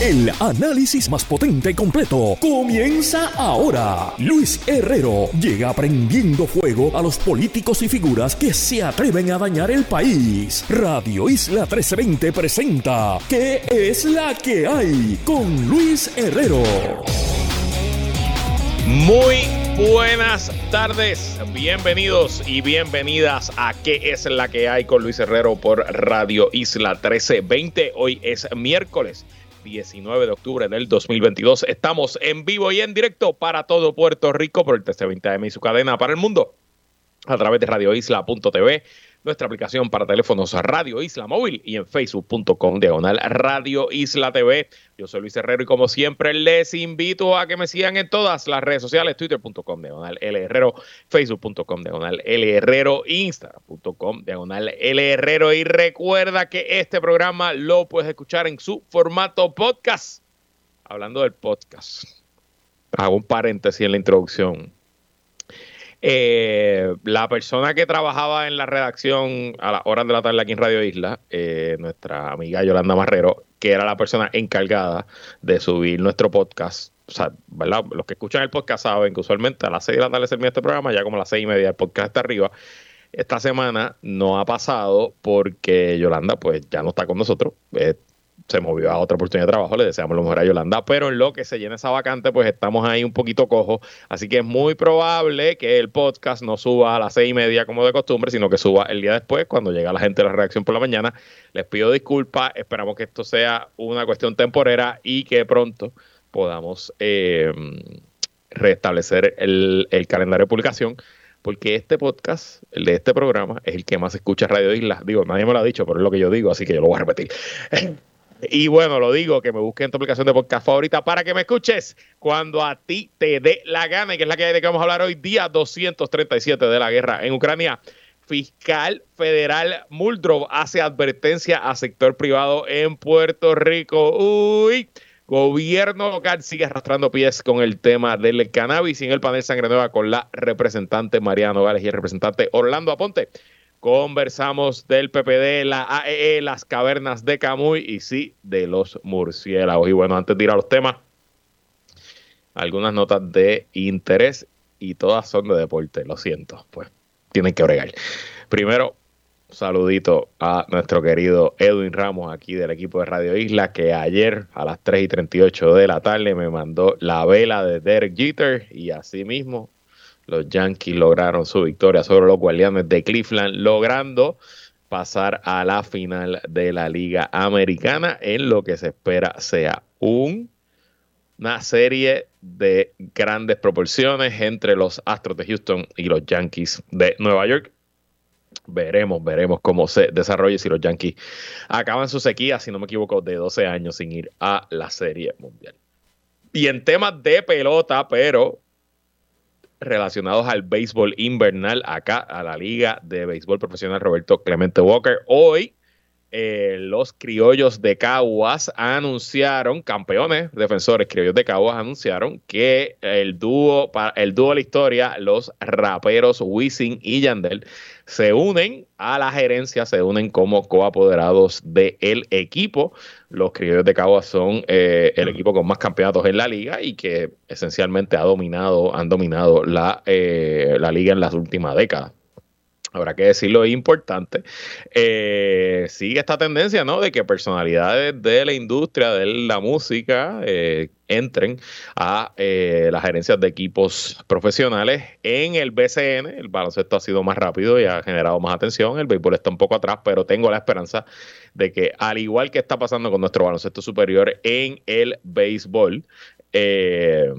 El análisis más potente y completo comienza ahora. Luis Herrero llega prendiendo fuego a los políticos y figuras que se atreven a dañar el país. Radio Isla 1320 presenta ¿Qué es la que hay? Con Luis Herrero. Muy buenas tardes, bienvenidos y bienvenidas a ¿Qué es la que hay? con Luis Herrero por Radio Isla 1320. Hoy es miércoles 19 de octubre del 2022. Estamos en vivo y en directo para todo Puerto Rico por el TC20M y su cadena para el mundo a través de radioisla.tv nuestra aplicación para teléfonos Radio Isla Móvil y en facebook.com diagonal Radio Isla TV. Yo soy Luis Herrero y como siempre les invito a que me sigan en todas las redes sociales, twitter.com diagonal L Herrero, facebook.com diagonal L Herrero, instagram.com diagonal L Herrero y recuerda que este programa lo puedes escuchar en su formato podcast. Hablando del podcast, hago un paréntesis en la introducción eh, la persona que trabajaba en la redacción a las horas de la tarde aquí en Radio Isla, eh, nuestra amiga Yolanda Marrero, que era la persona encargada de subir nuestro podcast. O sea, ¿verdad? Los que escuchan el podcast saben que usualmente a las 6 de la tarde se envía este programa, ya como a las 6 y media el podcast está arriba. Esta semana no ha pasado porque Yolanda pues ya no está con nosotros. Se movió a otra oportunidad de trabajo, le deseamos lo mejor a Yolanda, pero en lo que se llena esa vacante, pues estamos ahí un poquito cojos, así que es muy probable que el podcast no suba a las seis y media como de costumbre, sino que suba el día después, cuando llega la gente de la reacción por la mañana. Les pido disculpas, esperamos que esto sea una cuestión temporera y que pronto podamos eh, restablecer el, el calendario de publicación porque este podcast, el de este programa, es el que más escucha Radio Isla. Digo, nadie me lo ha dicho, pero es lo que yo digo, así que yo lo voy a repetir. Y bueno, lo digo, que me busquen en tu aplicación de podcast favorita para que me escuches cuando a ti te dé la gana, y que es la que, de que vamos a hablar hoy, día 237 de la guerra en Ucrania. Fiscal federal Muldrov hace advertencia a sector privado en Puerto Rico. Uy, gobierno local sigue arrastrando pies con el tema del cannabis y en el panel Sangre Nueva con la representante Mariana Nogales y el representante Orlando Aponte. Conversamos del PPD, la AEE, e, las cavernas de Camuy y sí, de los murciélagos. Y bueno, antes de ir a los temas, algunas notas de interés y todas son de deporte, lo siento, pues tienen que bregar. Primero, saludito a nuestro querido Edwin Ramos aquí del equipo de Radio Isla, que ayer a las 3 y 38 de la tarde me mandó la vela de Derek Jeter y así mismo los Yankees lograron su victoria sobre los Guardianes de Cleveland, logrando pasar a la final de la Liga Americana en lo que se espera sea un, una serie de grandes proporciones entre los Astros de Houston y los Yankees de Nueva York. Veremos, veremos cómo se desarrolla si los Yankees acaban su sequía, si no me equivoco, de 12 años sin ir a la Serie Mundial. Y en temas de pelota, pero relacionados al béisbol invernal acá a la Liga de Béisbol Profesional Roberto Clemente Walker. Hoy eh, los criollos de Caguas anunciaron, campeones defensores criollos de Caguas anunciaron que el dúo, el dúo de la historia, los raperos Wisin y Yandel, se unen a la gerencia, se unen como coapoderados del equipo. Los criollos de Caguas son eh, el equipo con más campeonatos en la liga y que esencialmente ha dominado, han dominado la, eh, la liga en las últimas décadas habrá que decirlo, es importante, eh, sigue esta tendencia, ¿no? De que personalidades de la industria de la música eh, entren a eh, las gerencias de equipos profesionales en el BCN. El baloncesto ha sido más rápido y ha generado más atención. El béisbol está un poco atrás, pero tengo la esperanza de que, al igual que está pasando con nuestro baloncesto superior en el béisbol, eh,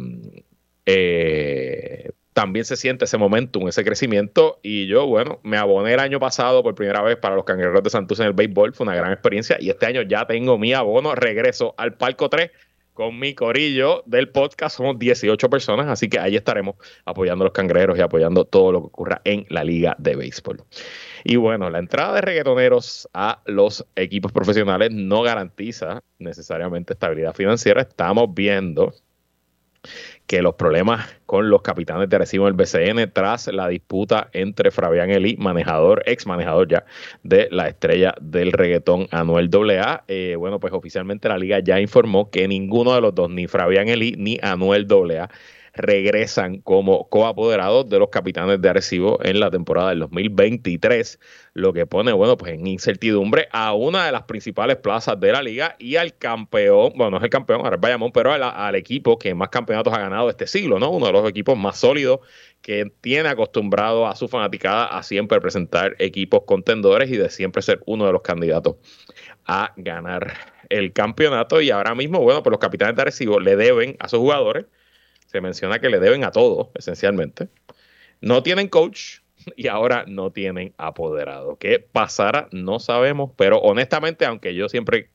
eh, también se siente ese momentum, ese crecimiento. Y yo, bueno, me aboné el año pasado por primera vez para los cangrejeros de Santos en el béisbol. Fue una gran experiencia. Y este año ya tengo mi abono. Regreso al Palco 3 con mi corillo del podcast. Somos 18 personas, así que ahí estaremos apoyando a los cangrejeros y apoyando todo lo que ocurra en la liga de béisbol. Y bueno, la entrada de reggaetoneros a los equipos profesionales no garantiza necesariamente estabilidad financiera. Estamos viendo que los problemas con los capitanes de Arecibo del BCN tras la disputa entre Fabián Eli, manejador, ex manejador ya de la estrella del reggaetón Anuel AA. Eh, bueno, pues oficialmente la liga ya informó que ninguno de los dos, ni Fabián Eli ni Anuel AA, regresan como coapoderados de los capitanes de Arecibo en la temporada del 2023, lo que pone, bueno, pues en incertidumbre a una de las principales plazas de la liga y al campeón, bueno, no es el campeón, ahora es pero al, equipo que más campeonatos ha ganado este siglo, ¿no? Uno de los equipos más sólidos que tiene acostumbrado a su fanaticada a siempre presentar equipos contendores y de siempre ser uno de los candidatos a ganar el campeonato. Y ahora mismo, bueno, pues los capitanes de Arecibo le deben a sus jugadores se menciona que le deben a todo, esencialmente. No tienen coach y ahora no tienen apoderado. ¿Qué pasará? No sabemos, pero honestamente, aunque yo siempre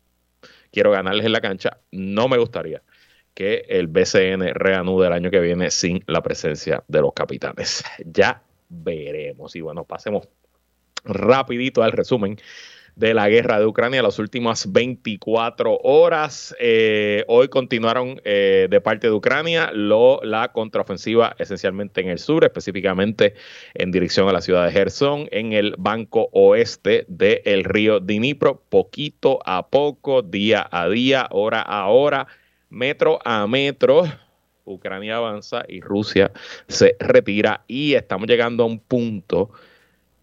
quiero ganarles en la cancha, no me gustaría que el BCN reanude el año que viene sin la presencia de los capitanes. Ya veremos. Y bueno, pasemos rapidito al resumen de la guerra de Ucrania las últimas 24 horas. Eh, hoy continuaron eh, de parte de Ucrania la contraofensiva esencialmente en el sur, específicamente en dirección a la ciudad de Gerson, en el banco oeste del río Dnipro, poquito a poco, día a día, hora a hora, metro a metro. Ucrania avanza y Rusia se retira y estamos llegando a un punto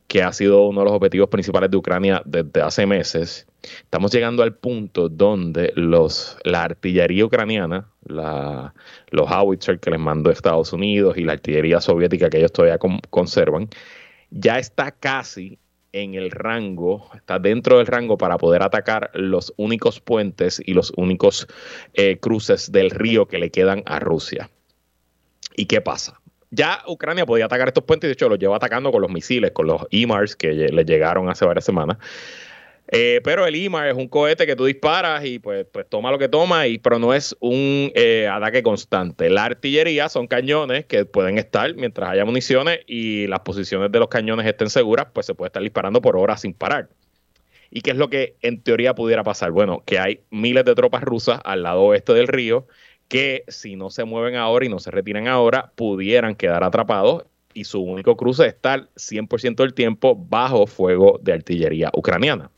que ha sido uno de los objetivos principales de Ucrania desde hace meses, estamos llegando al punto donde los, la artillería ucraniana, los howitzers que les mandó Estados Unidos y la artillería soviética que ellos todavía conservan, ya está casi en el rango, está dentro del rango para poder atacar los únicos puentes y los únicos eh, cruces del río que le quedan a Rusia. ¿Y qué pasa? Ya Ucrania podía atacar estos puentes, de hecho los lleva atacando con los misiles, con los IMARS que le llegaron hace varias semanas. Eh, pero el IMAR es un cohete que tú disparas y pues, pues toma lo que toma, y, pero no es un eh, ataque constante. La artillería son cañones que pueden estar mientras haya municiones y las posiciones de los cañones estén seguras, pues se puede estar disparando por horas sin parar. ¿Y qué es lo que en teoría pudiera pasar? Bueno, que hay miles de tropas rusas al lado oeste del río que si no se mueven ahora y no se retiran ahora, pudieran quedar atrapados y su único cruce es estar 100% del tiempo bajo fuego de artillería ucraniana.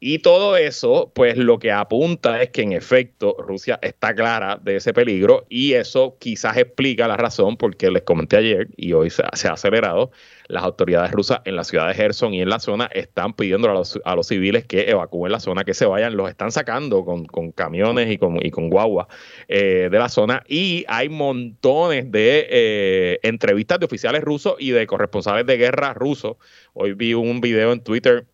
Y todo eso, pues lo que apunta es que en efecto Rusia está clara de ese peligro y eso quizás explica la razón porque les comenté ayer y hoy se, ha acelerado. Las autoridades rusas en la ciudad de Gerson y en la zona están pidiendo a los, civiles que evacúen la zona, que se vayan. Los están sacando con, camiones y con, y guagua eh, de la zona. Y hay montones de eh, entrevistas de oficiales rusos y de corresponsales de guerra rusos. Hoy vi un video en Twitter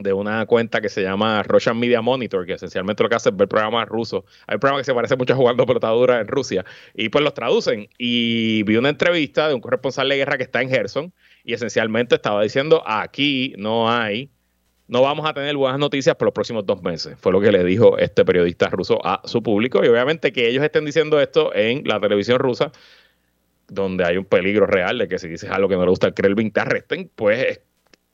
de una cuenta que se llama Russian Media Monitor, que esencialmente lo que hace es ver programas rusos. Hay un programa que se parece mucho a jugando pelotadura en Rusia, y pues los traducen. Y vi una entrevista de un corresponsal de guerra que está en Gerson, y esencialmente estaba diciendo, aquí no hay, no vamos a tener buenas noticias por los próximos dos meses. Fue lo que le dijo este periodista ruso a su público, y obviamente que ellos estén diciendo esto en la televisión rusa, donde hay un peligro real de que si dices algo que no le gusta al Kremlin te arresten, pues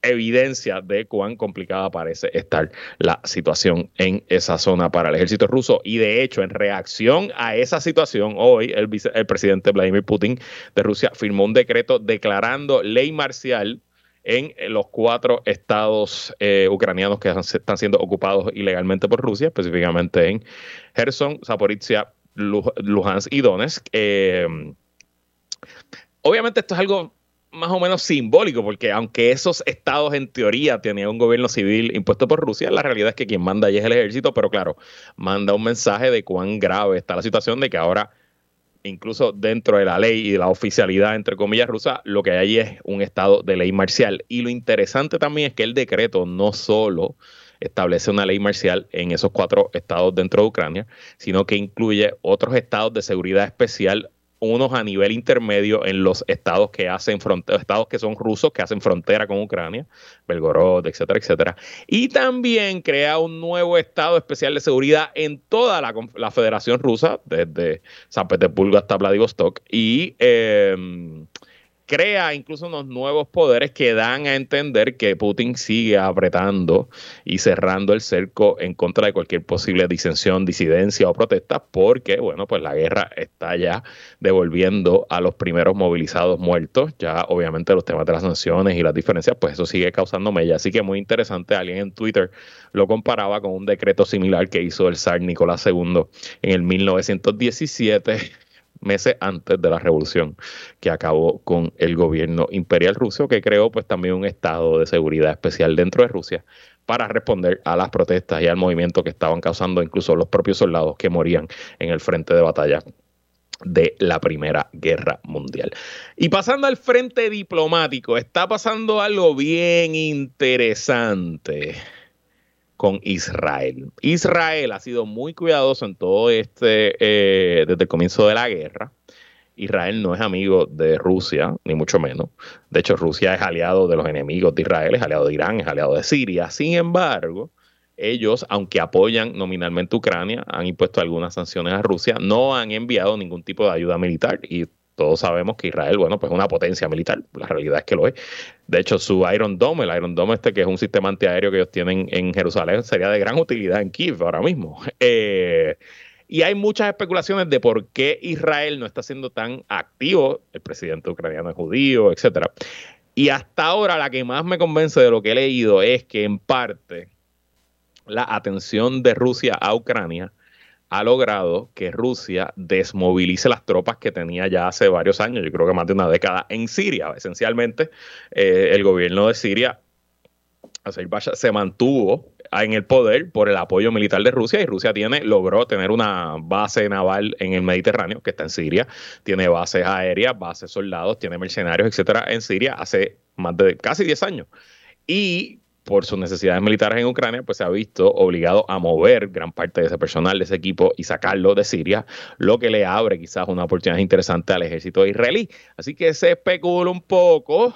evidencia de cuán complicada parece estar la situación en esa zona para el ejército ruso. Y de hecho, en reacción a esa situación, hoy el, el presidente Vladimir Putin de Rusia firmó un decreto declarando ley marcial en los cuatro estados eh, ucranianos que están siendo ocupados ilegalmente por Rusia, específicamente en Gerson, Zaporizhia, Luhansk y Donetsk. Eh, obviamente esto es algo más o menos simbólico, porque aunque esos estados en teoría tenían un gobierno civil impuesto por Rusia, la realidad es que quien manda ahí es el ejército, pero claro, manda un mensaje de cuán grave está la situación, de que ahora, incluso dentro de la ley y de la oficialidad, entre comillas, rusa, lo que hay es un estado de ley marcial. Y lo interesante también es que el decreto no solo establece una ley marcial en esos cuatro estados dentro de Ucrania, sino que incluye otros estados de seguridad especial unos a nivel intermedio en los estados que hacen frontera, estados que son rusos, que hacen frontera con Ucrania, Belgorod, etcétera, etcétera. Y también crea un nuevo estado especial de seguridad en toda la, Federación Rusa, desde San Petersburgo hasta Vladivostok. Y em, crea incluso unos nuevos poderes que dan a entender que Putin sigue apretando y cerrando el cerco en contra de cualquier posible disensión, disidencia o protesta, porque, bueno, pues la guerra está ya devolviendo a los primeros movilizados muertos. Ya, obviamente, los temas de las sanciones y las diferencias, pues eso sigue causando mella. Así que muy interesante, alguien en Twitter lo comparaba con un decreto similar que hizo el zar Nicolás II en el 1917 meses antes de la revolución que acabó con el gobierno imperial ruso, que creó pues también un estado de seguridad especial dentro de Rusia para responder a las protestas y al movimiento que estaban causando incluso los propios soldados que morían en el frente de batalla de la Primera Guerra Mundial. Y pasando al frente diplomático, está pasando algo bien interesante con Israel. Israel ha sido muy cuidadoso en todo este, eh, desde el comienzo de la guerra. Israel no es amigo de Rusia, ni mucho menos. De hecho, Rusia es aliado de los enemigos de Israel, es aliado de Irán, es aliado de Siria. Sin embargo, ellos, aunque apoyan nominalmente Ucrania, han impuesto algunas sanciones a Rusia, no han enviado ningún tipo de ayuda militar y todos sabemos que Israel, bueno, pues es una potencia militar, la realidad es que lo es. De hecho, su Iron Dome, el Iron Dome este que es un sistema antiaéreo que ellos tienen en Jerusalén, sería de gran utilidad en Kiev ahora mismo. Eh, y hay muchas especulaciones de por qué Israel no está siendo tan activo, el presidente ucraniano es judío, etcétera. Y hasta ahora la que más me convence de lo que he leído es que en parte la atención de Rusia a Ucrania ha logrado que Rusia desmovilice las tropas que tenía ya hace varios años, yo creo que más de una década, en Siria. Esencialmente, eh, el gobierno de Siria se mantuvo en el poder por el apoyo militar de Rusia y Rusia tiene logró tener una base naval en el Mediterráneo que está en Siria, tiene bases aéreas, bases soldados, tiene mercenarios, etcétera, en Siria hace más de casi 10 años. Y por sus necesidades militares en Ucrania, pues se ha visto obligado a mover gran parte de ese personal, de ese equipo y sacarlo de Siria, lo que le abre quizás una oportunidad interesante al ejército israelí. Así que se especula un poco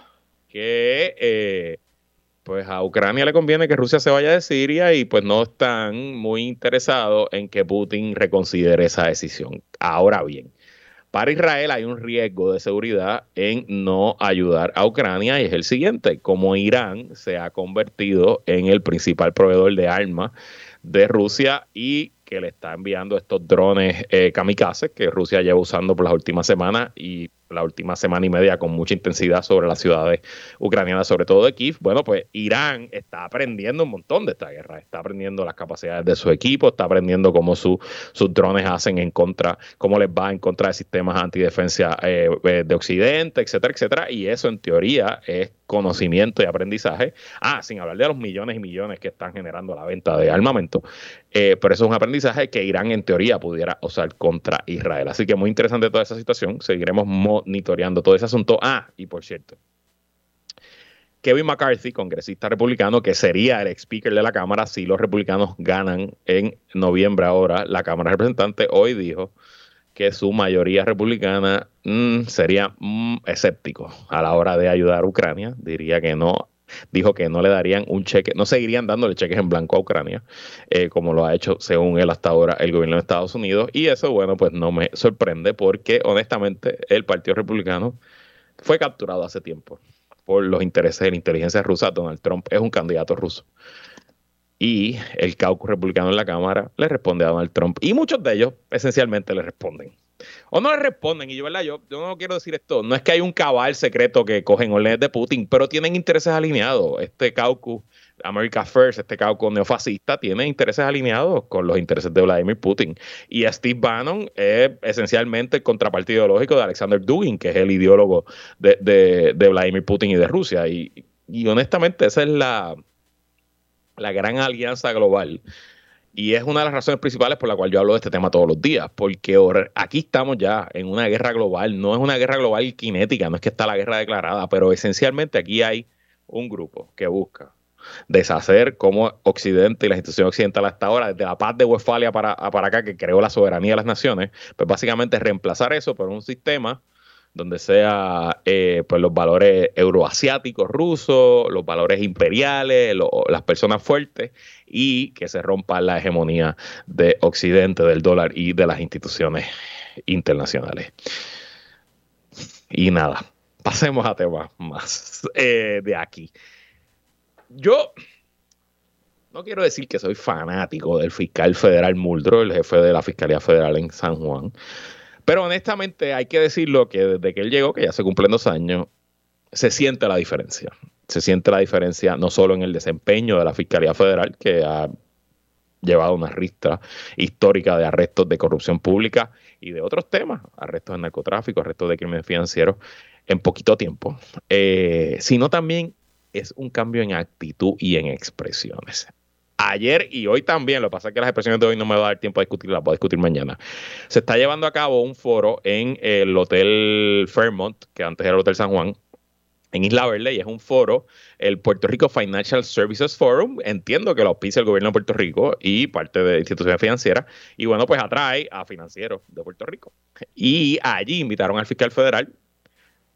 que eh, pues a Ucrania le conviene que Rusia se vaya de Siria y pues no están muy interesados en que Putin reconsidere esa decisión. Ahora bien, para Israel hay un riesgo de seguridad en no ayudar a Ucrania y es el siguiente, como Irán se ha convertido en el principal proveedor de armas de Rusia y que le está enviando estos drones eh, kamikazes que Rusia lleva usando por las últimas semanas y la última semana y media con mucha intensidad sobre las ciudades ucranianas, sobre todo de Kiev. Bueno, pues Irán está aprendiendo un montón de esta guerra, está aprendiendo las capacidades de su equipo, está aprendiendo cómo sus drones hacen en contra, cómo les va en contra de sistemas antidefensa eh, eh, de Occidente, etcétera, etcétera. Y eso en teoría es conocimiento y aprendizaje. Ah, sin hablar de los millones y millones que están generando la venta de armamento. Eh, pero eso es un aprendizaje que Irán en teoría pudiera usar contra Israel. Así que muy interesante toda esa situación. Seguiremos monitoreando todo ese asunto. Ah, y por cierto, Kevin McCarthy, congresista republicano, que sería el speaker de la Cámara si los republicanos ganan en noviembre ahora la Cámara de Representantes, hoy dijo que su mayoría republicana mm, sería mm, escéptico a la hora de ayudar a Ucrania. Diría que no dijo que no le darían un cheque, no seguirían dándole cheques en blanco a Ucrania, eh, como lo ha hecho, según él, hasta ahora el gobierno de Estados Unidos. Y eso, bueno, pues no me sorprende porque, honestamente, el Partido Republicano fue capturado hace tiempo por los intereses de la inteligencia rusa. Donald Trump es un candidato ruso. Y el caucus republicano en la Cámara le responde a Donald Trump. Y muchos de ellos esencialmente le responden o no le responden. Y yo, ¿verdad? Yo, yo no quiero decir esto. No es que hay un cabal secreto que cogen órdenes de Putin, pero tienen intereses alineados. Este caucus, America First, este caucus neofascista, tiene intereses alineados con los intereses de Vladimir Putin. Y Steve Bannon es esencialmente el contrapartido ideológico de Alexander Dugin, que es el ideólogo de, de, Vladimir Putin y de Rusia. Y, y honestamente, esa es la, la gran alianza global. Y es una de las razones principales por la cual yo hablo de este tema todos los días, porque aquí estamos ya en una guerra global, no es una guerra global cinética, no es que está la guerra declarada, pero esencialmente aquí hay un grupo que busca deshacer como Occidente y la institución occidental hasta ahora, desde la paz de Westfalia para, para acá, que creó la soberanía de las naciones, pues básicamente reemplazar eso por un sistema donde sea eh, pues los valores euroasiáticos rusos, los valores imperiales, las personas fuertes y que se rompa la hegemonía de Occidente, del dólar y de las instituciones internacionales. Y nada, pasemos a temas más eh, de aquí. Yo no quiero decir que soy fanático del fiscal federal Muldrow, el jefe de la Fiscalía Federal en San Juan, pero honestamente hay que decirlo que desde que él llegó, que ya se cumplen dos años, se siente la diferencia. Se siente la diferencia no solo en el desempeño de la Fiscalía Federal, que ha llevado una ristra histórica de arrestos de corrupción pública y de otros temas, arrestos de narcotráfico, arrestos de crímenes financieros, en poquito tiempo, eh, sino también es un cambio en actitud y en expresiones. Ayer y hoy también, lo que pasa es que las expresiones de hoy no me va a dar tiempo a discutir, las voy a discutir mañana. Se está llevando a cabo un foro en el Hotel Fairmont, que antes era el Hotel San Juan, en Isla Verde y es un foro, el Puerto Rico Financial Services Forum. Entiendo que lo auspicia el gobierno de Puerto Rico y parte de instituciones financieras. Y bueno, pues atrae a financieros de Puerto Rico. Y allí invitaron al fiscal federal.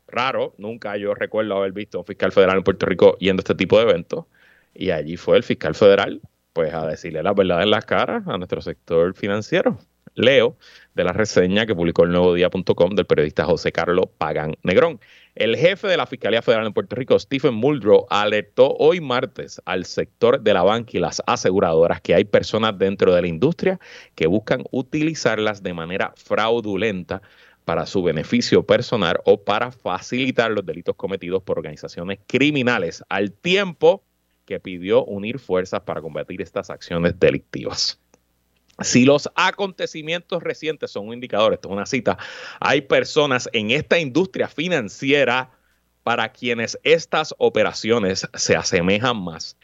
Raro, nunca yo recuerdo haber visto a un fiscal federal en Puerto Rico yendo a este tipo de eventos. Y allí fue el fiscal federal, pues a decirle la verdad en las caras a nuestro sector financiero. Leo de la reseña que publicó el nuevo día.com del periodista José Carlos Pagan Negrón. El jefe de la Fiscalía Federal en Puerto Rico, Stephen Muldrow, alertó hoy martes al sector de la banca y las aseguradoras que hay personas dentro de la industria que buscan utilizarlas de manera fraudulenta para su beneficio personal o para facilitar los delitos cometidos por organizaciones criminales, al tiempo que pidió unir fuerzas para combatir estas acciones delictivas. Si los acontecimientos recientes son un indicador, esto es una cita, hay personas en esta industria financiera para quienes estas operaciones se asemejan más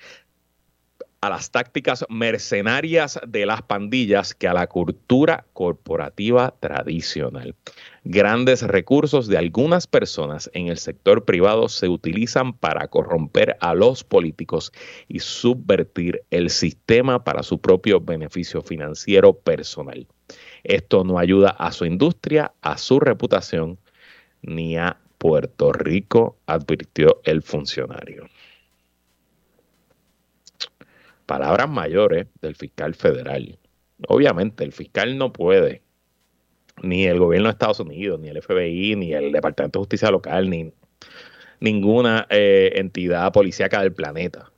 a las tácticas mercenarias de las pandillas que a la cultura corporativa tradicional. Grandes recursos de algunas personas en el sector privado se utilizan para corromper a los políticos y subvertir el sistema para su propio beneficio financiero personal. Esto no ayuda a su industria, a su reputación, ni a Puerto Rico, advirtió el funcionario palabras mayores del fiscal federal. Obviamente, el fiscal no puede, ni el gobierno de Estados Unidos, ni el FBI, ni el Departamento de Justicia Local, ni ninguna eh, entidad policíaca del planeta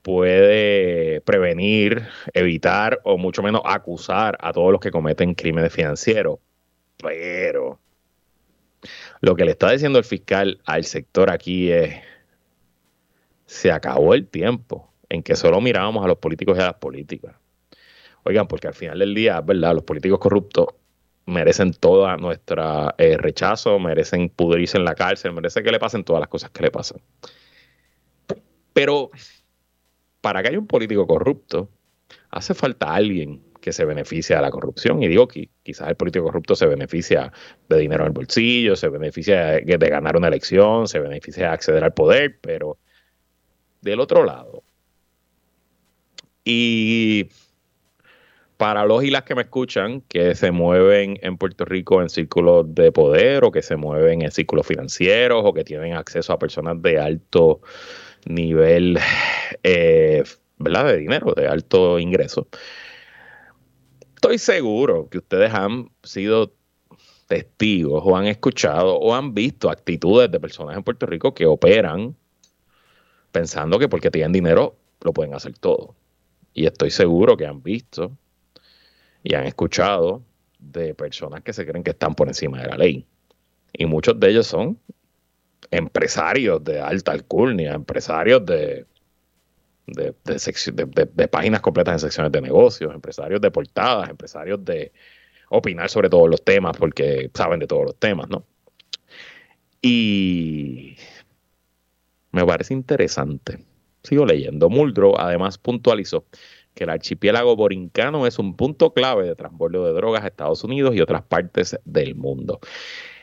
puede prevenir, evitar o mucho menos acusar a todos los que cometen crímenes financieros. Pero lo que le está diciendo el fiscal al sector aquí es, se acabó el tiempo en que solo mirábamos a los políticos y a las políticas. Oigan, porque al final del día, ¿verdad? Los políticos corruptos merecen toda nuestra eh, rechazo, merecen pudrirse en la cárcel, merecen que le pasen todas las cosas que le pasan. Pero para que haya un político corrupto, hace falta alguien que se beneficie de la corrupción. Y digo que quizás el político corrupto se beneficia de dinero en el bolsillo, se beneficia de, de ganar una elección, se beneficia de acceder al poder, pero del otro lado, y para los y las que me escuchan, que se mueven en Puerto Rico en círculos de poder o que se mueven en círculos financieros o que tienen acceso a personas de alto nivel, eh, ¿verdad? De dinero, de alto ingreso. Estoy seguro que ustedes han sido testigos o han escuchado o han visto actitudes de personas en Puerto Rico que operan pensando que porque tienen dinero lo pueden hacer todo. Y estoy seguro que han visto y han escuchado de personas que se creen que están por encima de la ley. Y muchos de ellos son empresarios de alta alcurnia, empresarios de, de, páginas completas en secciones de negocios, empresarios de portadas, empresarios de opinar sobre todos los temas porque saben de todos los temas, ¿no? Y me parece interesante Sigo leyendo. Muldrow además puntualizó que el archipiélago borincano es un punto clave de transbordo de drogas a Estados Unidos y otras partes del mundo.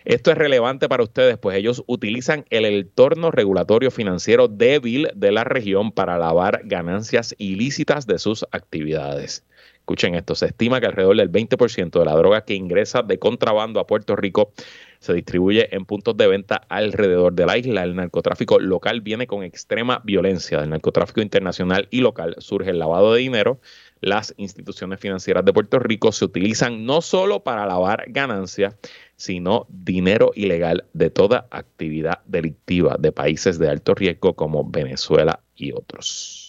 Esto es relevante para ustedes, pues ellos utilizan el entorno regulatorio financiero débil de la región para lavar ganancias ilícitas de sus actividades. Escuchen esto, se estima que alrededor del 20% de la droga que ingresa de contrabando a Puerto Rico se distribuye en puntos de venta alrededor de la isla. El narcotráfico local viene con extrema violencia. Del narcotráfico internacional y local surge el lavado de dinero. Las instituciones financieras de Puerto Rico se utilizan no solo para lavar ganancias, sino dinero ilegal de toda actividad delictiva de países de alto riesgo como Venezuela y otros.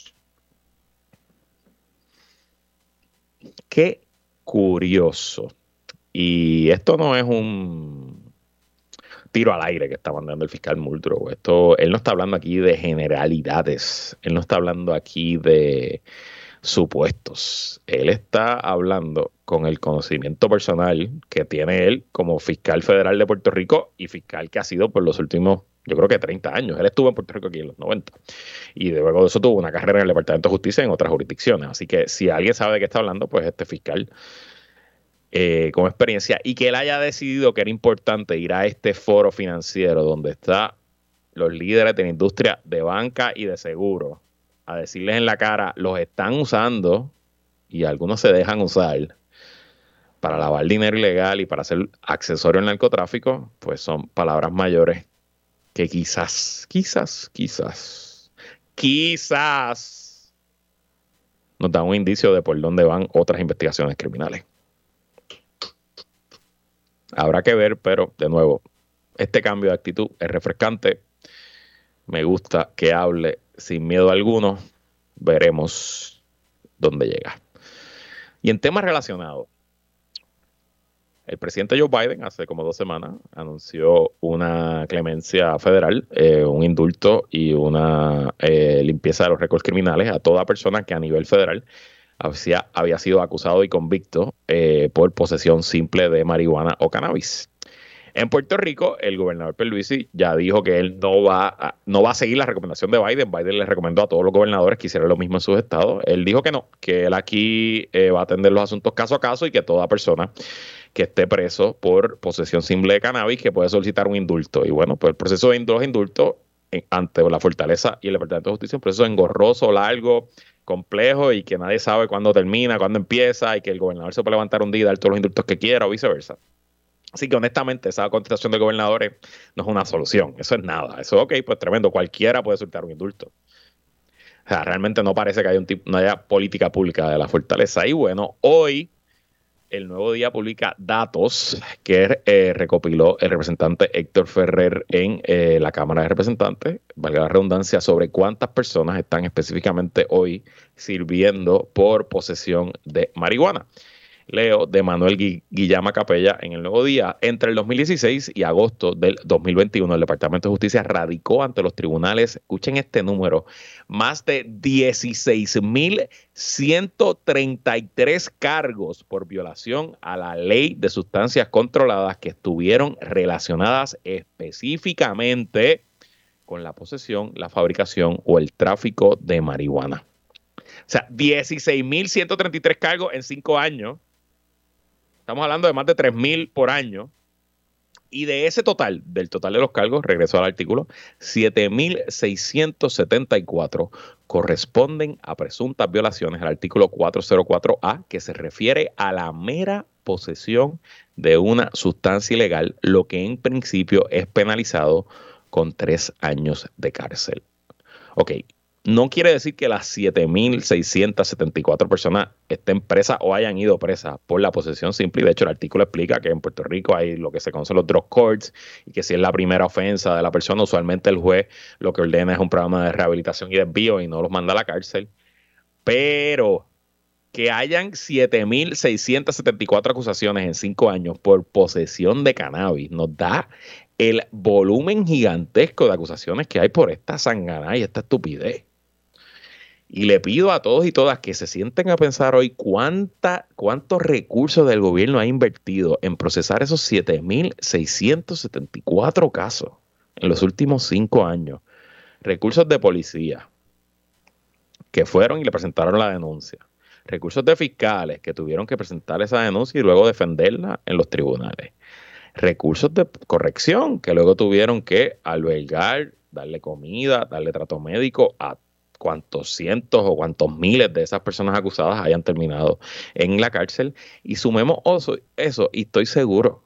Qué curioso. Y esto no es un tiro al aire que está mandando el fiscal Muldrow. Esto, él no está hablando aquí de generalidades. Él no está hablando aquí de supuestos. Él está hablando con el conocimiento personal que tiene él como fiscal federal de Puerto Rico y fiscal que ha sido por los últimos, yo creo que 30 años. Él estuvo en Puerto Rico aquí en los 90 y luego de eso tuvo una carrera en el Departamento de Justicia en otras jurisdicciones. Así que si alguien sabe de qué está hablando, pues este fiscal eh, con experiencia y que él haya decidido que era importante ir a este foro financiero donde están los líderes de la industria de banca y de seguro a decirles en la cara, los están usando y algunos se dejan usar para lavar dinero ilegal y para hacer accesorio al narcotráfico, pues son palabras mayores que quizás, quizás, quizás, quizás nos dan un indicio de por dónde van otras investigaciones criminales. Habrá que ver, pero de nuevo, este cambio de actitud es refrescante. Me gusta que hable sin miedo alguno. Veremos dónde llega. Y en temas relacionados, el presidente Joe Biden hace como dos semanas anunció una clemencia federal, eh, un indulto y una eh, limpieza de los récords criminales a toda persona que a nivel federal había, sido acusado y convicto eh, por posesión simple de marihuana o cannabis. En Puerto Rico, el gobernador Pierluisi ya dijo que él no va, a, no va a seguir la recomendación de Biden. Biden le recomendó a todos los gobernadores que hicieran lo mismo en sus estados. Él dijo que no, que él aquí va a atender los asuntos caso a caso y que toda persona que esté preso por posesión simple de cannabis que puede solicitar un indulto. Y bueno, pues el proceso de los indultos ante la Fortaleza y el Departamento de Justicia, un proceso engorroso, largo, complejo y que nadie sabe cuándo termina, cuándo empieza y que el gobernador se puede levantar un día y dar todos los indultos que quiera o viceversa. Así que honestamente esa contestación de gobernadores no es una solución, eso es nada, eso es ok, pues tremendo, cualquiera puede soltar un indulto. O sea, realmente no parece que haya, un tipo, no haya política pública de la fortaleza. Y bueno, hoy el Nuevo Día publica datos que eh, recopiló el representante Héctor Ferrer en eh, la Cámara de Representantes, valga la redundancia, sobre cuántas personas están específicamente hoy sirviendo por posesión de marihuana. Leo de Manuel Guillama Capella en el Nuevo Día. Entre el 2016 y agosto del 2021, el Departamento de Justicia radicó ante los tribunales, escuchen este número, más de 16.133 cargos por violación a la ley de sustancias controladas que estuvieron relacionadas específicamente con la posesión, la fabricación o el tráfico de marihuana. O sea, 16.133 cargos en cinco años Estamos hablando de más de 3.000 por año. Y de ese total, del total de los cargos, regreso al artículo, 7.674 corresponden a presuntas violaciones al artículo 404A, que se refiere a la mera posesión de una sustancia ilegal, lo que en principio es penalizado con tres años de cárcel. Ok, no quiere decir que las 7.674 personas estén presas o hayan ido presas por la posesión simple. de hecho, el artículo explica que en Puerto Rico hay lo que se conoce los drug courts y que si es la primera ofensa de la persona, usualmente el juez lo que ordena es un programa de rehabilitación y desvío y no los manda a la cárcel. Pero que hayan 7.674 acusaciones en cinco años por posesión de cannabis nos da el volumen gigantesco de acusaciones que hay por esta sangana y esta estupidez. Y le pido a todos y todas que se sienten a pensar hoy cuánta, cuántos recursos del gobierno ha invertido en procesar esos 7.674 casos en los últimos cinco años. Recursos de policía que fueron y le presentaron la denuncia. Recursos de fiscales que tuvieron que presentar esa denuncia y luego defenderla en los tribunales. Recursos de corrección que luego tuvieron que albergar, darle comida, darle trato médico a cuántos cientos o cuántos miles de esas personas acusadas hayan terminado en la cárcel y sumemos eso, y estoy seguro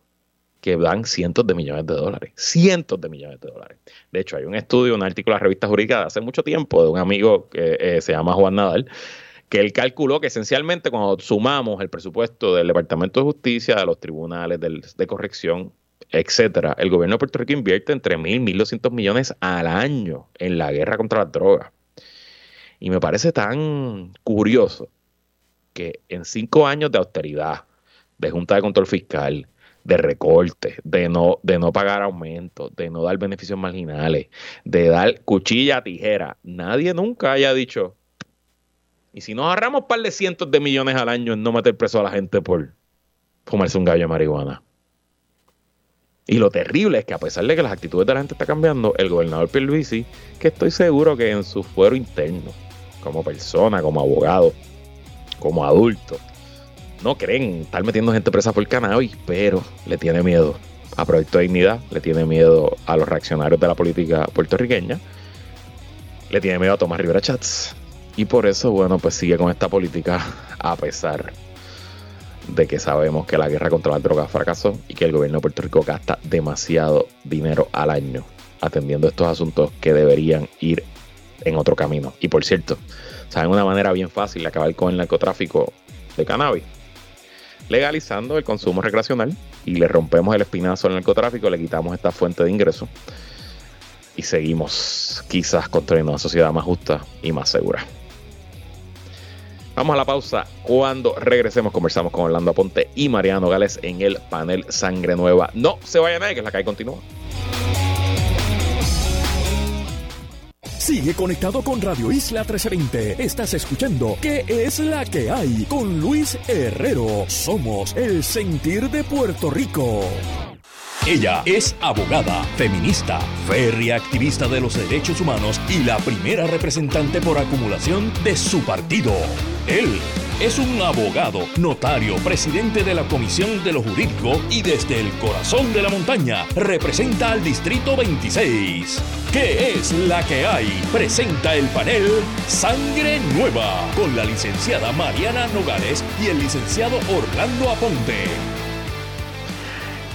que dan cientos de millones de dólares, cientos de millones de dólares. De hecho, hay un estudio, un artículo de la revista jurídica de hace mucho tiempo de un amigo que eh, se llama Juan Nadal, que él calculó que esencialmente cuando sumamos el presupuesto del Departamento de Justicia, de los tribunales de corrección etcétera, el gobierno de Puerto Rico invierte entre mil, mil doscientos millones al año en la guerra contra las drogas. Y me parece tan curioso que en cinco años de austeridad, de Junta de Control Fiscal, de recortes, de no, de no pagar aumentos, de no dar beneficios marginales, de dar cuchilla a tijera, nadie nunca haya dicho, y si nos ahorramos un par de cientos de millones al año en no meter preso a la gente por fumarse un gallo de marihuana. Y lo terrible es que a pesar de que las actitudes de la gente están cambiando, el gobernador Pierluisi, que estoy seguro que en su fuero interno, como persona, como abogado, como adulto, no creen estar metiendo gente presa por cannabis, pero le tiene miedo a Proyecto de Dignidad, le tiene miedo a los reaccionarios de la política puertorriqueña, le tiene miedo a Tomás Rivera Chats. Y por eso, bueno, pues sigue con esta política a pesar de que sabemos que la guerra contra las drogas fracasó y que el gobierno de Puerto Rico gasta demasiado dinero al año atendiendo estos asuntos que deberían ir en otro camino. Y por cierto, saben una manera bien fácil de acabar con el narcotráfico de cannabis. Legalizando el consumo recreacional y le rompemos el espinazo al narcotráfico, le quitamos esta fuente de ingreso y seguimos quizás construyendo una sociedad más justa y más segura. Vamos a la pausa. Cuando regresemos, conversamos con Orlando Aponte y Mariano Gales en el panel Sangre Nueva. No se vayan nadie, que la calle continúa. Sigue conectado con Radio Isla 1320. Estás escuchando ¿Qué es la que hay? Con Luis Herrero. Somos el sentir de Puerto Rico. Ella es abogada, feminista, férrea activista de los derechos humanos y la primera representante por acumulación de su partido. Él es un abogado, notario, presidente de la Comisión de lo Jurídico y desde el corazón de la montaña representa al Distrito 26. ¿Qué es la que hay? Presenta el panel Sangre Nueva con la licenciada Mariana Nogales y el licenciado Orlando Aponte.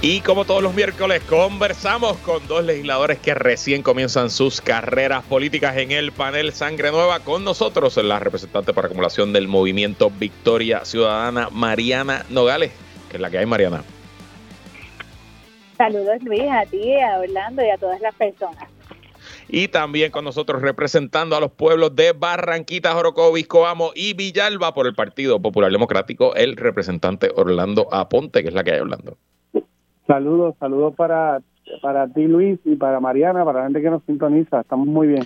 Y como todos los miércoles, conversamos con dos legisladores que recién comienzan sus carreras políticas en el panel Sangre Nueva. Con nosotros, la representante por acumulación del movimiento Victoria Ciudadana, Mariana Nogales. que es la que hay, Mariana? Saludos, Luis, a ti, a Orlando y a todas las personas. Y también con nosotros representando a los pueblos de Barranquita, Jorocovis, Coamo y Villalba por el Partido Popular Democrático, el representante Orlando Aponte, que es la que hay, Orlando. Saludos, saludos para, para ti Luis y para Mariana, para la gente que nos sintoniza. Estamos muy bien.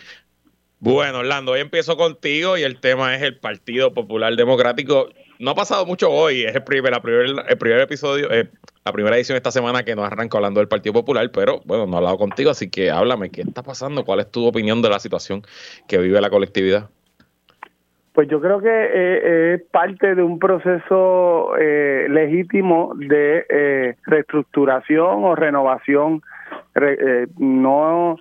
Bueno, Orlando, hoy empiezo contigo y el tema es el Partido Popular Democrático. No ha pasado mucho hoy, es el primer, el primer episodio, eh, la primera edición esta semana que nos arranca hablando del Partido Popular, pero bueno, no he hablado contigo, así que háblame, ¿qué está pasando? ¿Cuál es tu opinión de la situación que vive la colectividad? Pues yo creo que eh, es parte de un proceso eh, legítimo de eh, reestructuración o renovación. no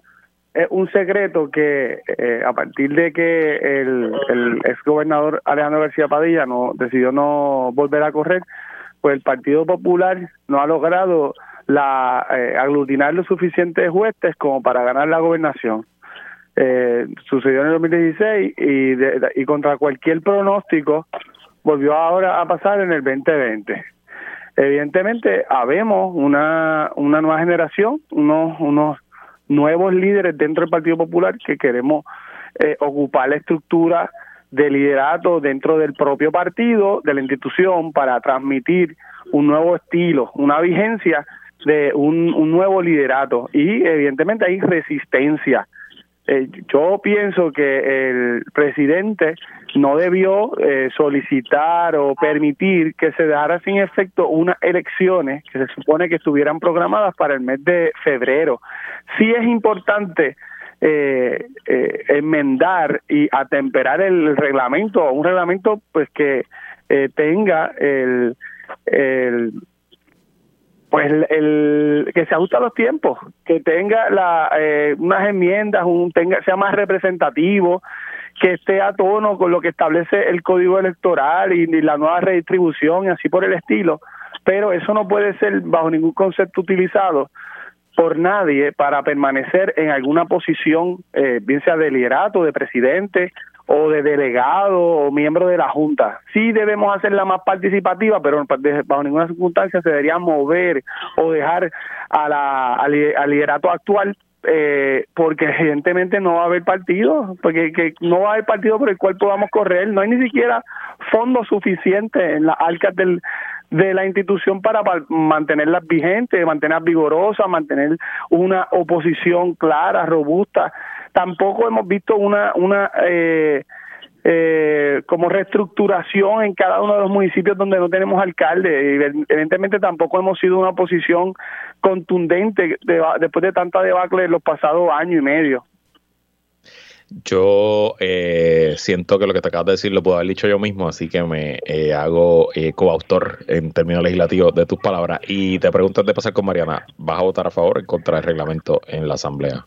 es un secreto que a partir de que el, el ex gobernador Alejandro García Padilla no decidió no volver a correr, pues el Partido Popular no ha logrado la aglutinar los suficientes jueces como para ganar la gobernación eh, sucedió en el 2016 y, y contra cualquier pronóstico volvió ahora a pasar en el 2020. Evidentemente, habemos una, una nueva generación, unos, unos nuevos líderes dentro del Partido Popular que queremos eh, ocupar la estructura de liderato dentro del propio partido, de la institución, para transmitir un nuevo estilo, una vigencia de un, un nuevo liderato. Y evidentemente hay resistencia eh, yo pienso que el presidente no debió eh, solicitar o permitir que se dara sin efecto unas elecciones que se supone que estuvieran programadas para el mes de febrero. Sí es importante eh, enmendar y atemperar el reglamento, un reglamento pues que tenga el, el pues el, que se ajuste a los tiempos, que tenga la, eh, unas enmiendas, un, tenga, sea más representativo, que esté a tono con lo que establece el código electoral y, la nueva redistribución y así por el estilo, pero eso no puede ser bajo ningún concepto utilizado por nadie para permanecer en alguna posición, eh, bien sea de liderato, de presidente o de delegado o miembro de la Junta. Sí debemos hacerla más participativa, pero bajo ninguna circunstancia se debería mover o dejar a la, al, liderato actual eh, porque evidentemente no va a haber partido, porque que no va a haber partido por el cual podamos correr, no hay ni siquiera fondos suficientes en las arcas del, de la institución para, mantenerlas vigentes, mantenerlas vigorosas, mantener una oposición clara, robusta. Tampoco hemos visto una, una eh, eh, como reestructuración en cada uno de los municipios donde no tenemos alcalde. Evidentemente tampoco hemos sido una oposición contundente después de tanta debacle en los pasados años y medio. Yo eh, siento que lo que te acabas de decir lo puedo haber dicho yo mismo, así que me eh, hago eh, coautor en términos legislativos de tus palabras. Y te pregunto de pasar con Mariana, ¿vas a votar a favor o en contra del reglamento en la Asamblea?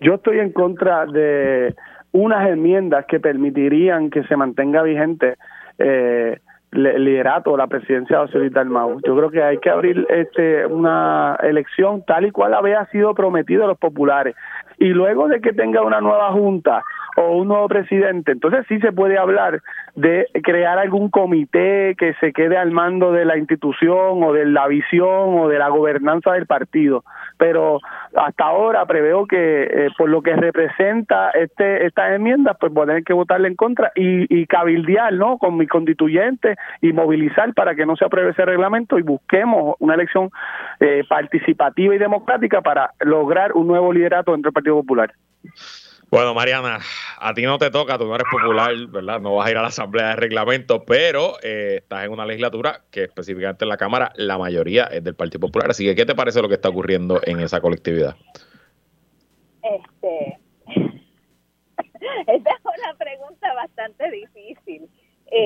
Yo estoy en contra de unas enmiendas que permitirían que se mantenga vigente eh, el liderato o la presidencia de José Dalmau. Yo creo que hay que abrir este una elección tal y cual había sido prometido a los populares. Y luego de que tenga una nueva junta o un nuevo presidente, entonces sí se puede hablar de crear algún comité que se quede al mando de la institución o de la visión o de la gobernanza del partido. Pero hasta ahora preveo que eh, por lo que representa este estas enmiendas, pues voy a tener que votarle en contra y, y cabildear, ¿no? Con mi constituyente y movilizar para que no se apruebe ese reglamento y busquemos una elección eh, participativa y democrática para lograr un nuevo liderato dentro del Partido Popular. Bueno, Mariana, a ti no te toca, tú no eres popular, ¿verdad? No vas a ir a la Asamblea de Reglamento, pero eh, estás en una legislatura que específicamente en la Cámara la mayoría es del Partido Popular. Así que, ¿qué te parece lo que está ocurriendo en esa colectividad? Este, esa es una pregunta bastante difícil.